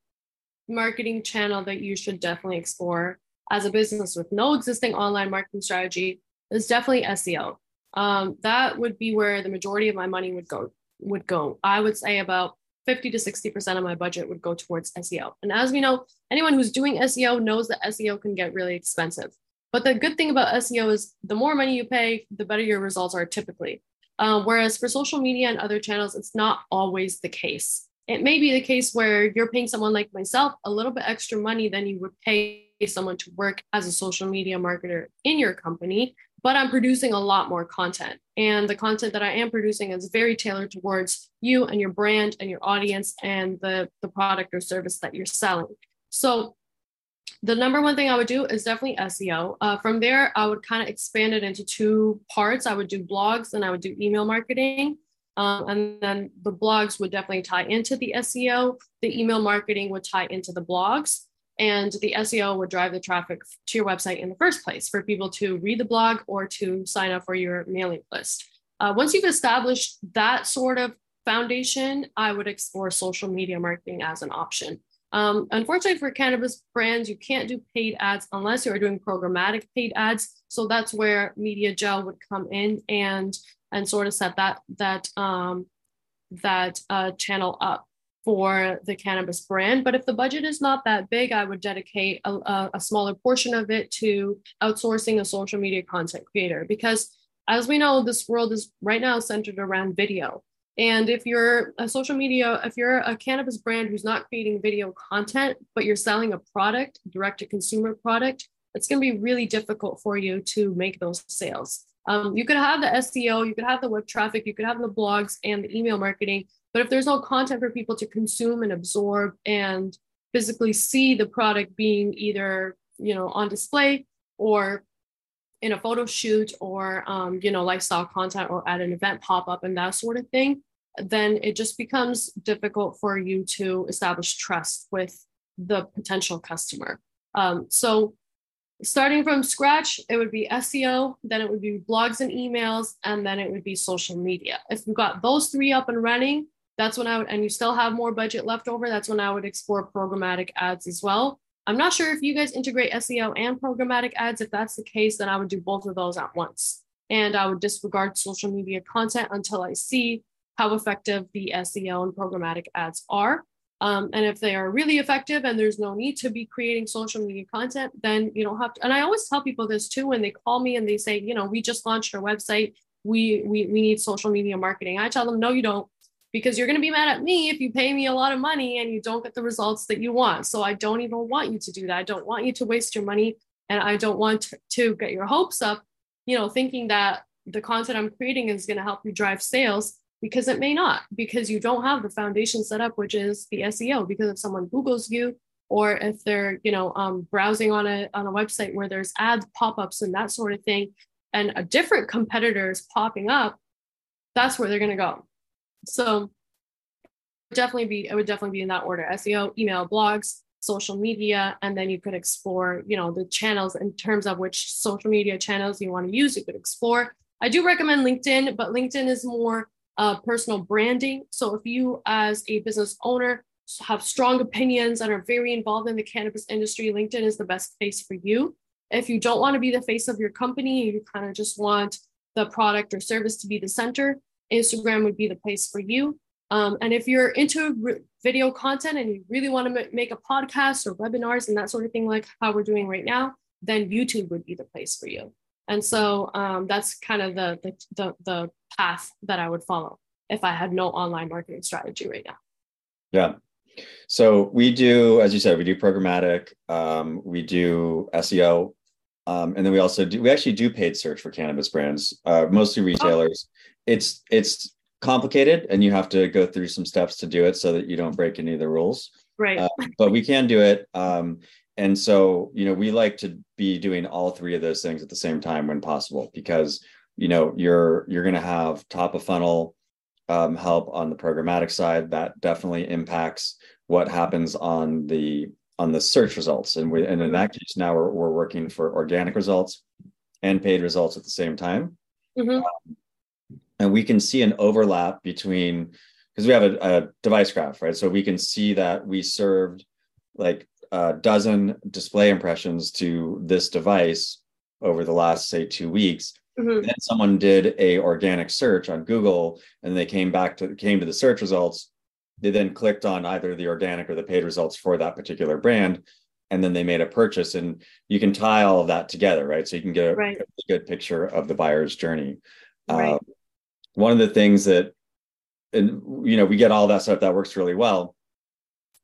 marketing channel that you should definitely explore as a business with no existing online marketing strategy is definitely SEO. Um, that would be where the majority of my money would go. Would go. I would say about 50 to 60% of my budget would go towards SEO. And as we know, anyone who's doing SEO knows that SEO can get really expensive. But the good thing about SEO is the more money you pay, the better your results are typically. Uh, whereas for social media and other channels, it's not always the case it may be the case where you're paying someone like myself a little bit extra money than you would pay someone to work as a social media marketer in your company, but I'm producing a lot more content. And the content that I am producing is very tailored towards you and your brand and your audience and the, the product or service that you're selling. So the number one thing I would do is definitely SEO. Uh, from there, I would kind of expand it into two parts. I would do blogs and I would do email marketing. Um, and then the blogs would definitely tie into the SEO. The email marketing would tie into the blogs. And the SEO would drive the traffic to your website in the first place for people to read the blog or to sign up for your mailing list. Uh, once you've established that sort of foundation, I would explore social media marketing as an option. Um, unfortunately, for cannabis brands, you can't do paid ads unless you are doing programmatic paid ads. So that's where MediaJel would come in and and sort of set that that um, that uh, channel up for the cannabis brand. But if the budget is not that big, I would dedicate a, a smaller portion of it to outsourcing a social media content creator because as we know, this world is right now centered around video. And if you're a social media, if you're a cannabis brand who's not creating video content, but you're selling a product, direct to consumer product, it's going to be really difficult for you to make those sales. Um, you could have the SEO, you could have the web traffic, you could have the blogs and the email marketing. But if there's no content for people to consume and absorb and physically see the product being either you know on display or in a photo shoot or um, you know lifestyle content or at an event pop up and that sort of thing then it just becomes difficult for you to establish trust with the potential customer um, so starting from scratch, it would be SEO, then it would be blogs and emails, and then it would be social media. If you've got those three up and running, that's when I would, and you still have more budget left over, that's when I would explore programmatic ads as well. I'm not sure if you guys integrate SEO and programmatic ads. If that's the case, then I would do both of those at once. And I would disregard social media content until I see how effective the SEO and programmatic ads are. Um, and if they are really effective and there's no need to be creating social media content, then you don't have to. And I always tell people this too when they call me and they say, you know, we just launched our website. We we we need social media marketing. I tell them, no, you don't, because you're going to be mad at me if you pay me a lot of money and you don't get the results that you want. So I don't even want you to do that. I don't want you to waste your money, and I don't want to get your hopes up, you know, thinking that the content I'm creating is going to help you drive sales because it may not because you don't have the foundation set up which is the seo because if someone googles you or if they're you know um, browsing on a on a website where there's ads pop-ups and that sort of thing and a different competitor is popping up that's where they're going to go so definitely be it would definitely be in that order seo email blogs social media and then you could explore you know the channels in terms of which social media channels you want to use you could explore i do recommend linkedin but linkedin is more uh, personal branding. So if you, as a business owner, have strong opinions and are very involved in the cannabis industry, LinkedIn is the best place for you. If you don't want to be the face of your company, you kind of just want the product or service to be the center, Instagram would be the place for you. Um, and if you're into re- video content and you really want to m- make a podcast or webinars and that sort of thing, like how we're doing right now, then YouTube would be the place for you. And so um, that's kind of the, the, the the path that I would follow if I had no online marketing strategy right now. Yeah. So we do, as you said, we do programmatic, um, we do SEO, um, and then we also do we actually do paid search for cannabis brands, uh, mostly retailers. It's it's complicated, and you have to go through some steps to do it so that you don't break any of the rules. Right. Uh, but we can do it. Um, and so you know we like to be doing all three of those things at the same time when possible because you know you're you're going to have top of funnel um, help on the programmatic side that definitely impacts what happens on the on the search results and we and in that case now we're, we're working for organic results and paid results at the same time mm-hmm. um, and we can see an overlap between because we have a, a device graph right so we can see that we served like a dozen display impressions to this device over the last say two weeks mm-hmm. then someone did a organic search on google and they came back to came to the search results they then clicked on either the organic or the paid results for that particular brand and then they made a purchase and you can tie all of that together right so you can get a, right. a good picture of the buyer's journey right. uh, one of the things that and you know we get all that stuff that works really well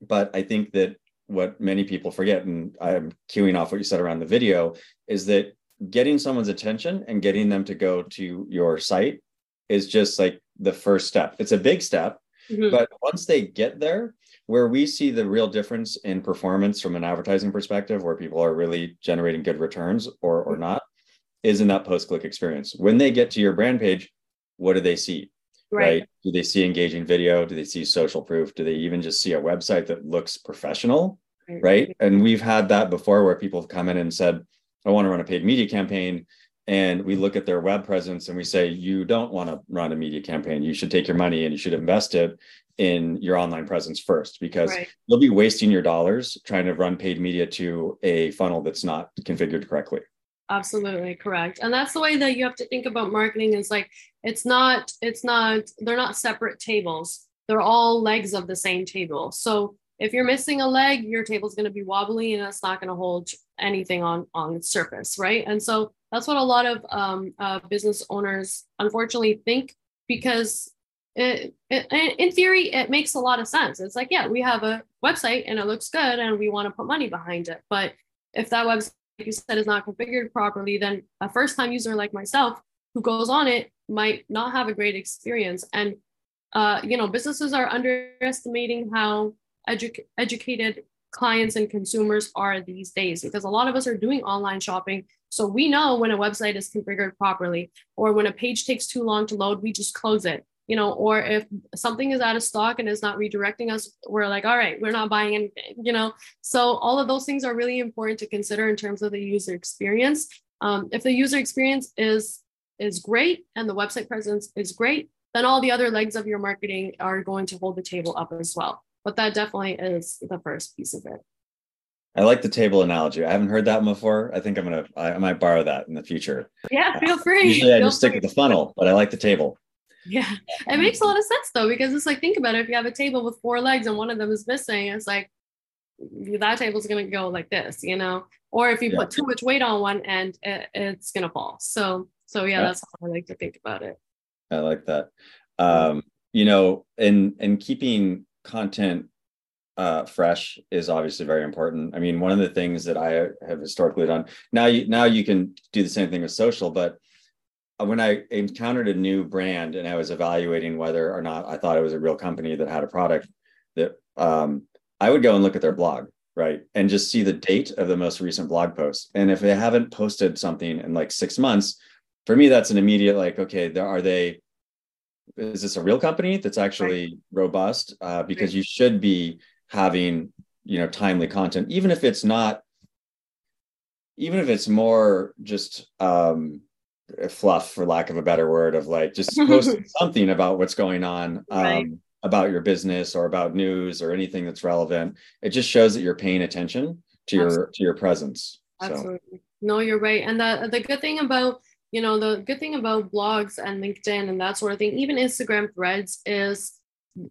but i think that what many people forget, and I'm queuing off what you said around the video, is that getting someone's attention and getting them to go to your site is just like the first step. It's a big step, mm-hmm. but once they get there, where we see the real difference in performance from an advertising perspective, where people are really generating good returns or or not, is in that post click experience. When they get to your brand page, what do they see? Right. right. Do they see engaging video? Do they see social proof? Do they even just see a website that looks professional? Right. right? And we've had that before where people have come in and said, I want to run a paid media campaign. And we look at their web presence and we say, you don't want to run a media campaign. You should take your money and you should invest it in your online presence first because right. you'll be wasting your dollars trying to run paid media to a funnel that's not configured correctly. Absolutely correct. And that's the way that you have to think about marketing is like it's not it's not they're not separate tables. They're all legs of the same table. So if you're missing a leg, your table's going to be wobbly and it's not going to hold anything on on its surface, right? And so that's what a lot of um, uh, business owners unfortunately think because it, it, in theory it makes a lot of sense. It's like yeah, we have a website and it looks good and we want to put money behind it, but if that website like you said, is not configured properly, then a first time user like myself who goes on it might not have a great experience. And, uh, you know, businesses are underestimating how edu- educated clients and consumers are these days because a lot of us are doing online shopping. So we know when a website is configured properly or when a page takes too long to load, we just close it you know, or if something is out of stock and is not redirecting us, we're like, all right, we're not buying anything, you know. So all of those things are really important to consider in terms of the user experience. Um, if the user experience is is great and the website presence is great, then all the other legs of your marketing are going to hold the table up as well. But that definitely is the first piece of it. I like the table analogy. I haven't heard that before. I think I'm gonna I, might borrow that in the future. Yeah, uh, feel free. Usually I just stick with the funnel, but I like the table. Yeah, it makes a lot of sense though, because it's like, think about it. If you have a table with four legs and one of them is missing, it's like that table's going to go like this, you know? Or if you yeah. put too much weight on one end, it, it's going to fall. So, so yeah, yeah, that's how I like to think about it. I like that. Um, you know, and, and keeping content uh, fresh is obviously very important. I mean, one of the things that I have historically done now, you, now you can do the same thing with social, but when I encountered a new brand and I was evaluating whether or not I thought it was a real company that had a product that um, I would go and look at their blog, right? And just see the date of the most recent blog post. And if they haven't posted something in like six months, for me, that's an immediate like, okay, there are they, is this a real company that's actually right. robust? Uh, because right. you should be having, you know, timely content, even if it's not, even if it's more just, um, fluff for lack of a better word of like just posting something about what's going on um, right. about your business or about news or anything that's relevant it just shows that you're paying attention to your to your presence Absolutely. So. no you're right and the the good thing about you know the good thing about blogs and linkedin and that sort of thing even instagram threads is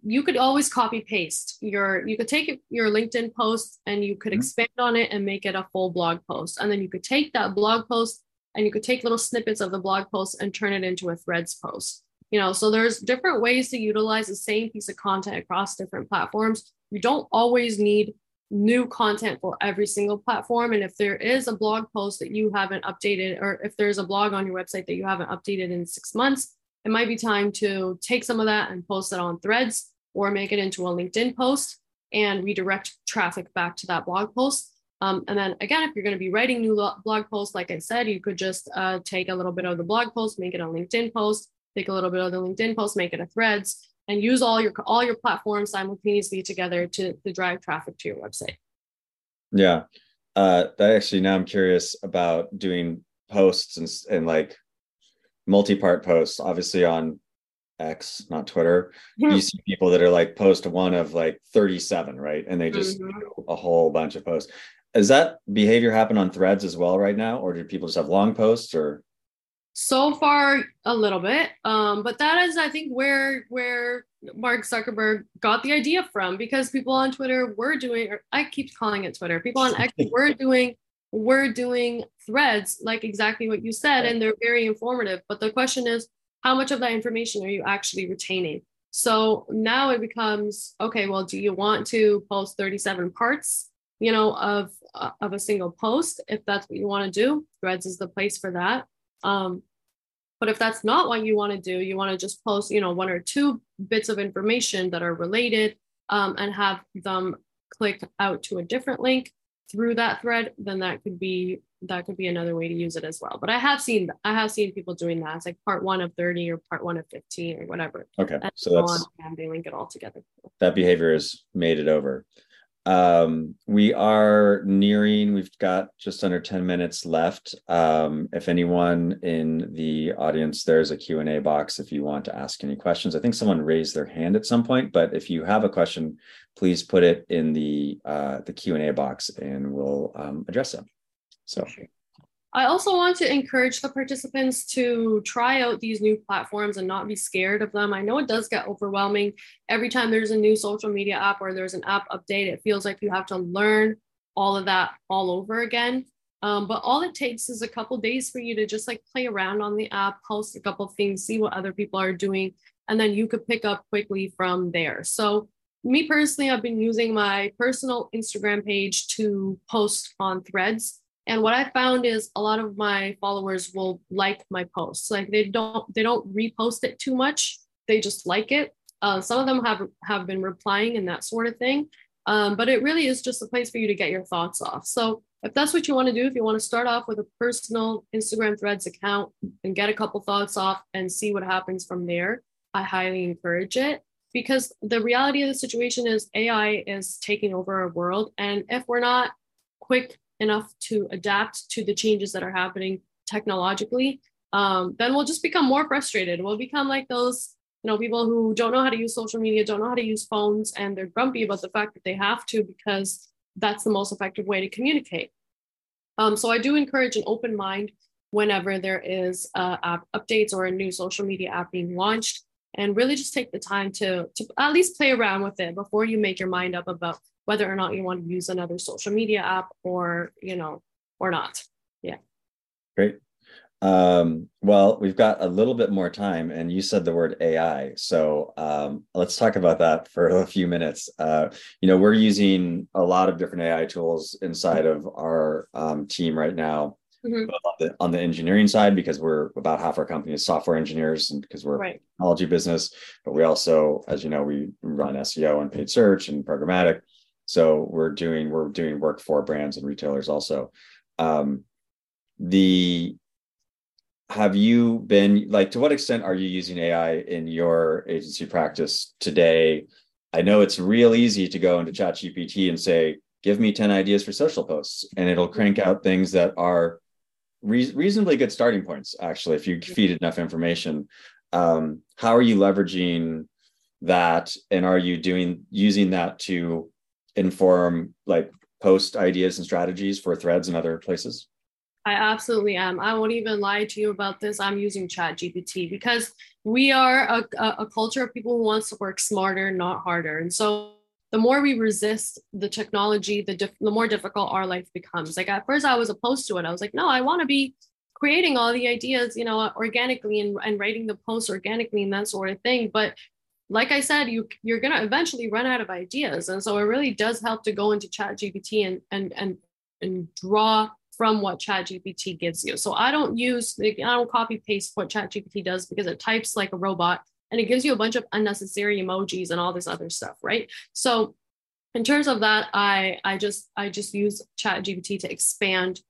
you could always copy paste your you could take your linkedin post and you could mm-hmm. expand on it and make it a full blog post. And then you could take that blog post and you could take little snippets of the blog post and turn it into a threads post. You know so there's different ways to utilize the same piece of content across different platforms. You don't always need new content for every single platform. And if there is a blog post that you haven't updated or if there's a blog on your website that you haven't updated in six months it might be time to take some of that and post it on threads or make it into a linkedin post and redirect traffic back to that blog post. Um, and then again, if you're going to be writing new blog posts, like I said, you could just uh, take a little bit of the blog post, make it a LinkedIn post, take a little bit of the LinkedIn post, make it a threads, and use all your all your platforms simultaneously together to, to drive traffic to your website. Yeah. Uh, that actually now I'm curious about doing posts and, and like multi-part posts, obviously on X, not Twitter. you see people that are like post one of like 37, right? And they just mm-hmm. do a whole bunch of posts. Is that behavior happen on threads as well right now? Or do people just have long posts or so far a little bit. Um, but that is i think where where mark zuckerberg got the idea from because people on twitter were doing or i keep calling it twitter people on x were doing were doing threads like exactly what you said and they're very informative. But the question is how much of that information are you actually retaining? So now it becomes okay well do you want to post 37 parts you know of uh, of a single post if that's what you want to do? Threads is the place for that um, but if that's not what you want to do, you want to just post, you know, one or two bits of information that are related um, and have them click out to a different link through that thread, then that could be that could be another way to use it as well. But I have seen I have seen people doing that. It's like part one of 30 or part one of 15 or whatever. Okay. And so that's and they link it all together. That behavior has made it over. Um, we are nearing, we've got just under 10 minutes left. Um, if anyone in the audience, there's a Q&A box if you want to ask any questions. I think someone raised their hand at some point, but if you have a question, please put it in the uh, the Q&A box and we'll um, address it. So. I also want to encourage the participants to try out these new platforms and not be scared of them. I know it does get overwhelming every time there's a new social media app or there's an app update. It feels like you have to learn all of that all over again. Um, but all it takes is a couple days for you to just like play around on the app, post a couple things, see what other people are doing, and then you could pick up quickly from there. So me personally, I've been using my personal Instagram page to post on threads and what I found is a lot of my followers will like my posts. Like they don't they don't repost it too much. They just like it. Uh, some of them have have been replying and that sort of thing. Um, but it really is just a place for you to get your thoughts off. So if that's what you want to do, if you want to start off with a personal Instagram Threads account and get a couple thoughts off and see what happens from there, I highly encourage it because the reality of the situation is AI is taking over our world, and if we're not quick enough to adapt to the changes that are happening technologically, um, then we'll just become more frustrated. We'll become like those, you know, people who don't know how to use social media, don't know how to use phones, and they're grumpy about the fact that they have to because that's the most effective way to communicate. Um, so I do encourage an open mind whenever there is uh, app updates or a new social media app being launched, and really just take the time to to at least play around with it before you make your mind up about whether or not you want to use another social media app or you know or not. Yeah. Great. Um, well we've got a little bit more time and you said the word ai so um, let's talk about that for a few minutes. Uh, you know we're using a lot of different ai tools inside of our um, team right now mm-hmm. on, the, on the engineering side because we're about half our company is software engineers and because we're right. a technology business but we also as you know we run seo and paid search and programmatic so we're doing we're doing work for brands and retailers also. Um, the have you been like to what extent are you using AI in your agency practice today? I know it's real easy to go into ChatGPT and say, "Give me ten ideas for social posts," and it'll crank out things that are re- reasonably good starting points. Actually, if you feed it enough information, um, how are you leveraging that, and are you doing using that to inform like post ideas and strategies for threads and other places? I absolutely am. I won't even lie to you about this. I'm using Chat GPT because we are a, a, culture of people who wants to work smarter, not harder. And so the more we resist the technology, the, the more difficult our life becomes. Like at first I was opposed to it. I was like, no, I want to be creating all the ideas, you know, organically and, and writing the posts organically and that sort of thing. But like I said, you you're gonna eventually run out of ideas, and so it really does help to go into Chat GPT and and and and draw from what Chat GPT gives you. So I don't use I don't copy paste what Chat GPT does because it types like a robot and it gives you a bunch of unnecessary emojis and all this other stuff, right? So in terms of that, I I just I just use Chat GPT to expand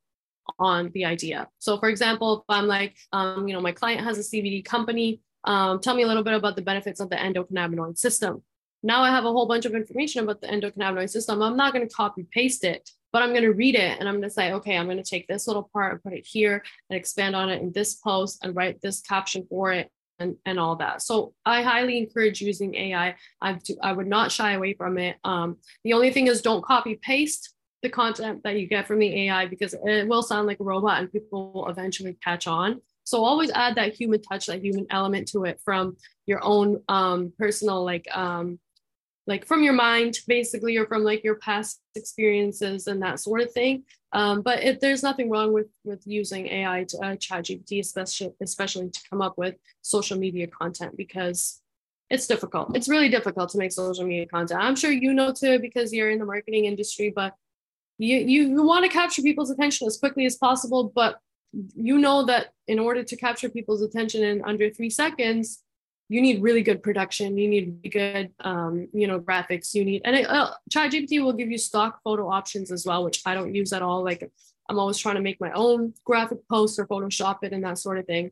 on the idea. So for example, if I'm like, um, you know, my client has a CBD company, um, tell me a little bit about the benefits of the endocannabinoid system. Now I have a whole bunch of information about the endocannabinoid system. I'm not going to copy paste it, but I'm going to read it and I'm going to say, okay, I'm going to take this little part and put it here and expand on it in this post and write this caption for it and, and all that. So I highly encourage using AI. I, do, I would not shy away from it. Um, the only thing is don't copy paste the content that you get from the AI because it will sound like a robot and people will eventually catch on. So always add that human touch, that human element to it from your own um, personal, like um, like from your mind, basically, or from like your past experiences and that sort of thing. Um, but it, there's nothing wrong with with using AI to uh, Chat GPT, especially especially to come up with social media content because it's difficult. It's really difficult to make social media content. I'm sure you know too because you're in the marketing industry, but you, you want to capture people's attention as quickly as possible, but you know that in order to capture people's attention in under three seconds, you need really good production. You need good, um, you know, graphics. You need, and it, uh, ChatGPT will give you stock photo options as well, which I don't use at all. Like I'm always trying to make my own graphic posts or Photoshop it and that sort of thing.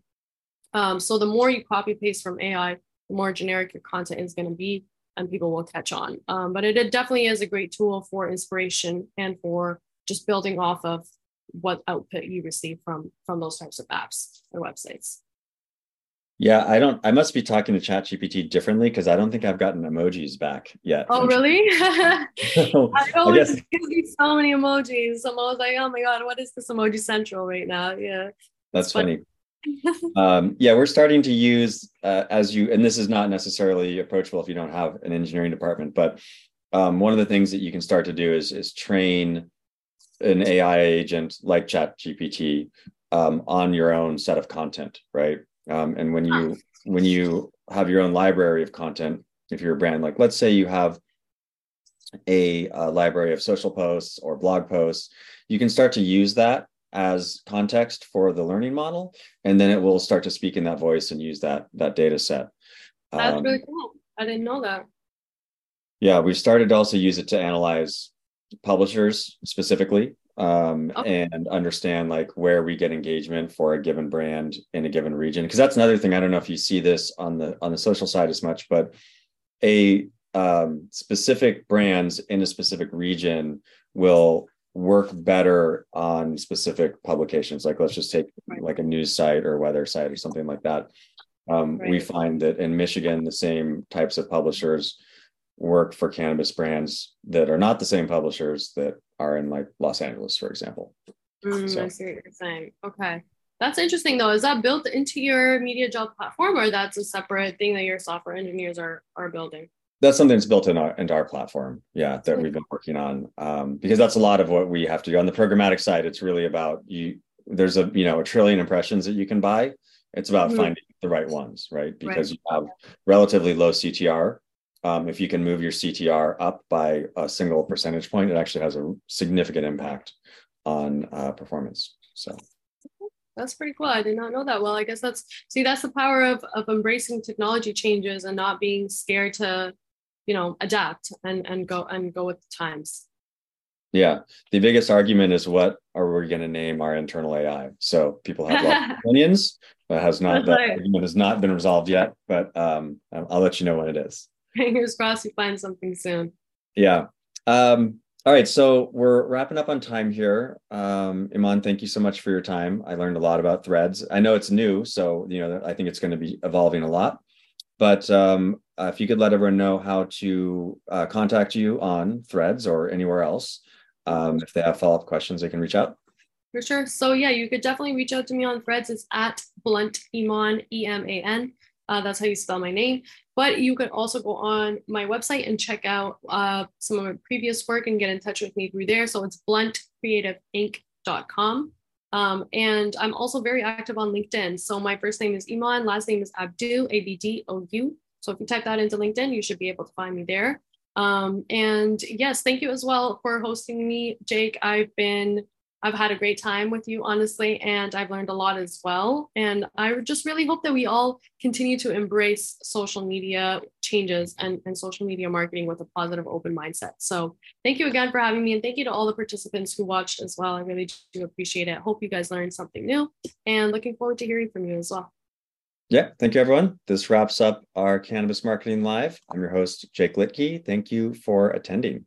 Um, so the more you copy paste from AI, the more generic your content is going to be and people will catch on. Um, but it, it definitely is a great tool for inspiration and for just building off of what output you receive from from those types of apps or websites. Yeah, I don't. I must be talking to ChatGPT differently because I don't think I've gotten emojis back yet. Oh, really? so, I always I gives me so many emojis. I'm always like, oh my god, what is this emoji central right now? Yeah, that's funny. funny um, yeah, we're starting to use uh, as you, and this is not necessarily approachable if you don't have an engineering department, but um, one of the things that you can start to do is is train an AI agent like Chat GPT um, on your own set of content, right? Um, and when you when you have your own library of content, if you're a brand, like let's say you have a, a library of social posts or blog posts, you can start to use that as context for the learning model, and then it will start to speak in that voice and use that that data set. That's um, really cool. I didn't know that. Yeah, we've started to also use it to analyze publishers specifically um, okay. and understand like where we get engagement for a given brand in a given region. Because that's another thing. I don't know if you see this on the on the social side as much, but a um, specific brands in a specific region will work better on specific publications like let's just take right. like a news site or weather site or something like that um, right. we find that in michigan the same types of publishers work for cannabis brands that are not the same publishers that are in like los angeles for example. Mm, so. i see what you're saying. Okay. That's interesting though. Is that built into your MediaJel platform or that's a separate thing that your software engineers are are building? That's something that's built in our into our platform yeah that we've been working on um, because that's a lot of what we have to do. On the programmatic side it's really about you there's a you know a trillion impressions that you can buy. It's about mm-hmm. finding the right ones right? Because right. you have relatively low ctr um, if you can move your ctr up by a single percentage point it actually has a significant impact on uh, performance so. That's pretty cool. I did not know that. Well, I guess that's see that's the power of of embracing technology changes and not being scared to you know adapt and and go and go with the times. Yeah. The biggest argument is what are we going to name our internal ai so people have lots of opinions that has not that argument has not been resolved yet but um i'll let you know when it is fingers crossed you find something soon yeah um all right so we're wrapping up on time here um Eman thank you so much for your time i learned a lot about threads i know it's new so you know i think it's going to be evolving a lot but um, uh, if you could let everyone know how to uh, contact you on Threads or anywhere else, um, if they have follow up questions, they can reach out. For sure. So yeah, you could definitely reach out to me on Threads. It's at Blunt Eman E M A N. Uh, that's how you spell my name. But you could also go on my website and check out uh, some of my previous work and get in touch with me through there. So it's bluntcreativeinc.com. Um, and I'm also very active on LinkedIn. So my first name is Eman, last name is Abdou, A B D O U. So if you type that into LinkedIn, you should be able to find me there. Um, and yes, thank you as well for hosting me, Jake. I've been I've had a great time with you, honestly, and I've learned a lot as well. And I just really hope that we all continue to embrace social media changes and, and social media marketing with a positive, open mindset. So thank you again for having me. And thank you to all the participants who watched as well. I really do appreciate it. Hope you guys learned something new and looking forward to hearing from you as well. Yeah, thank you, everyone. This wraps up our Cannabis Marketing Live. I'm your host, Jake Litke. Thank you for attending.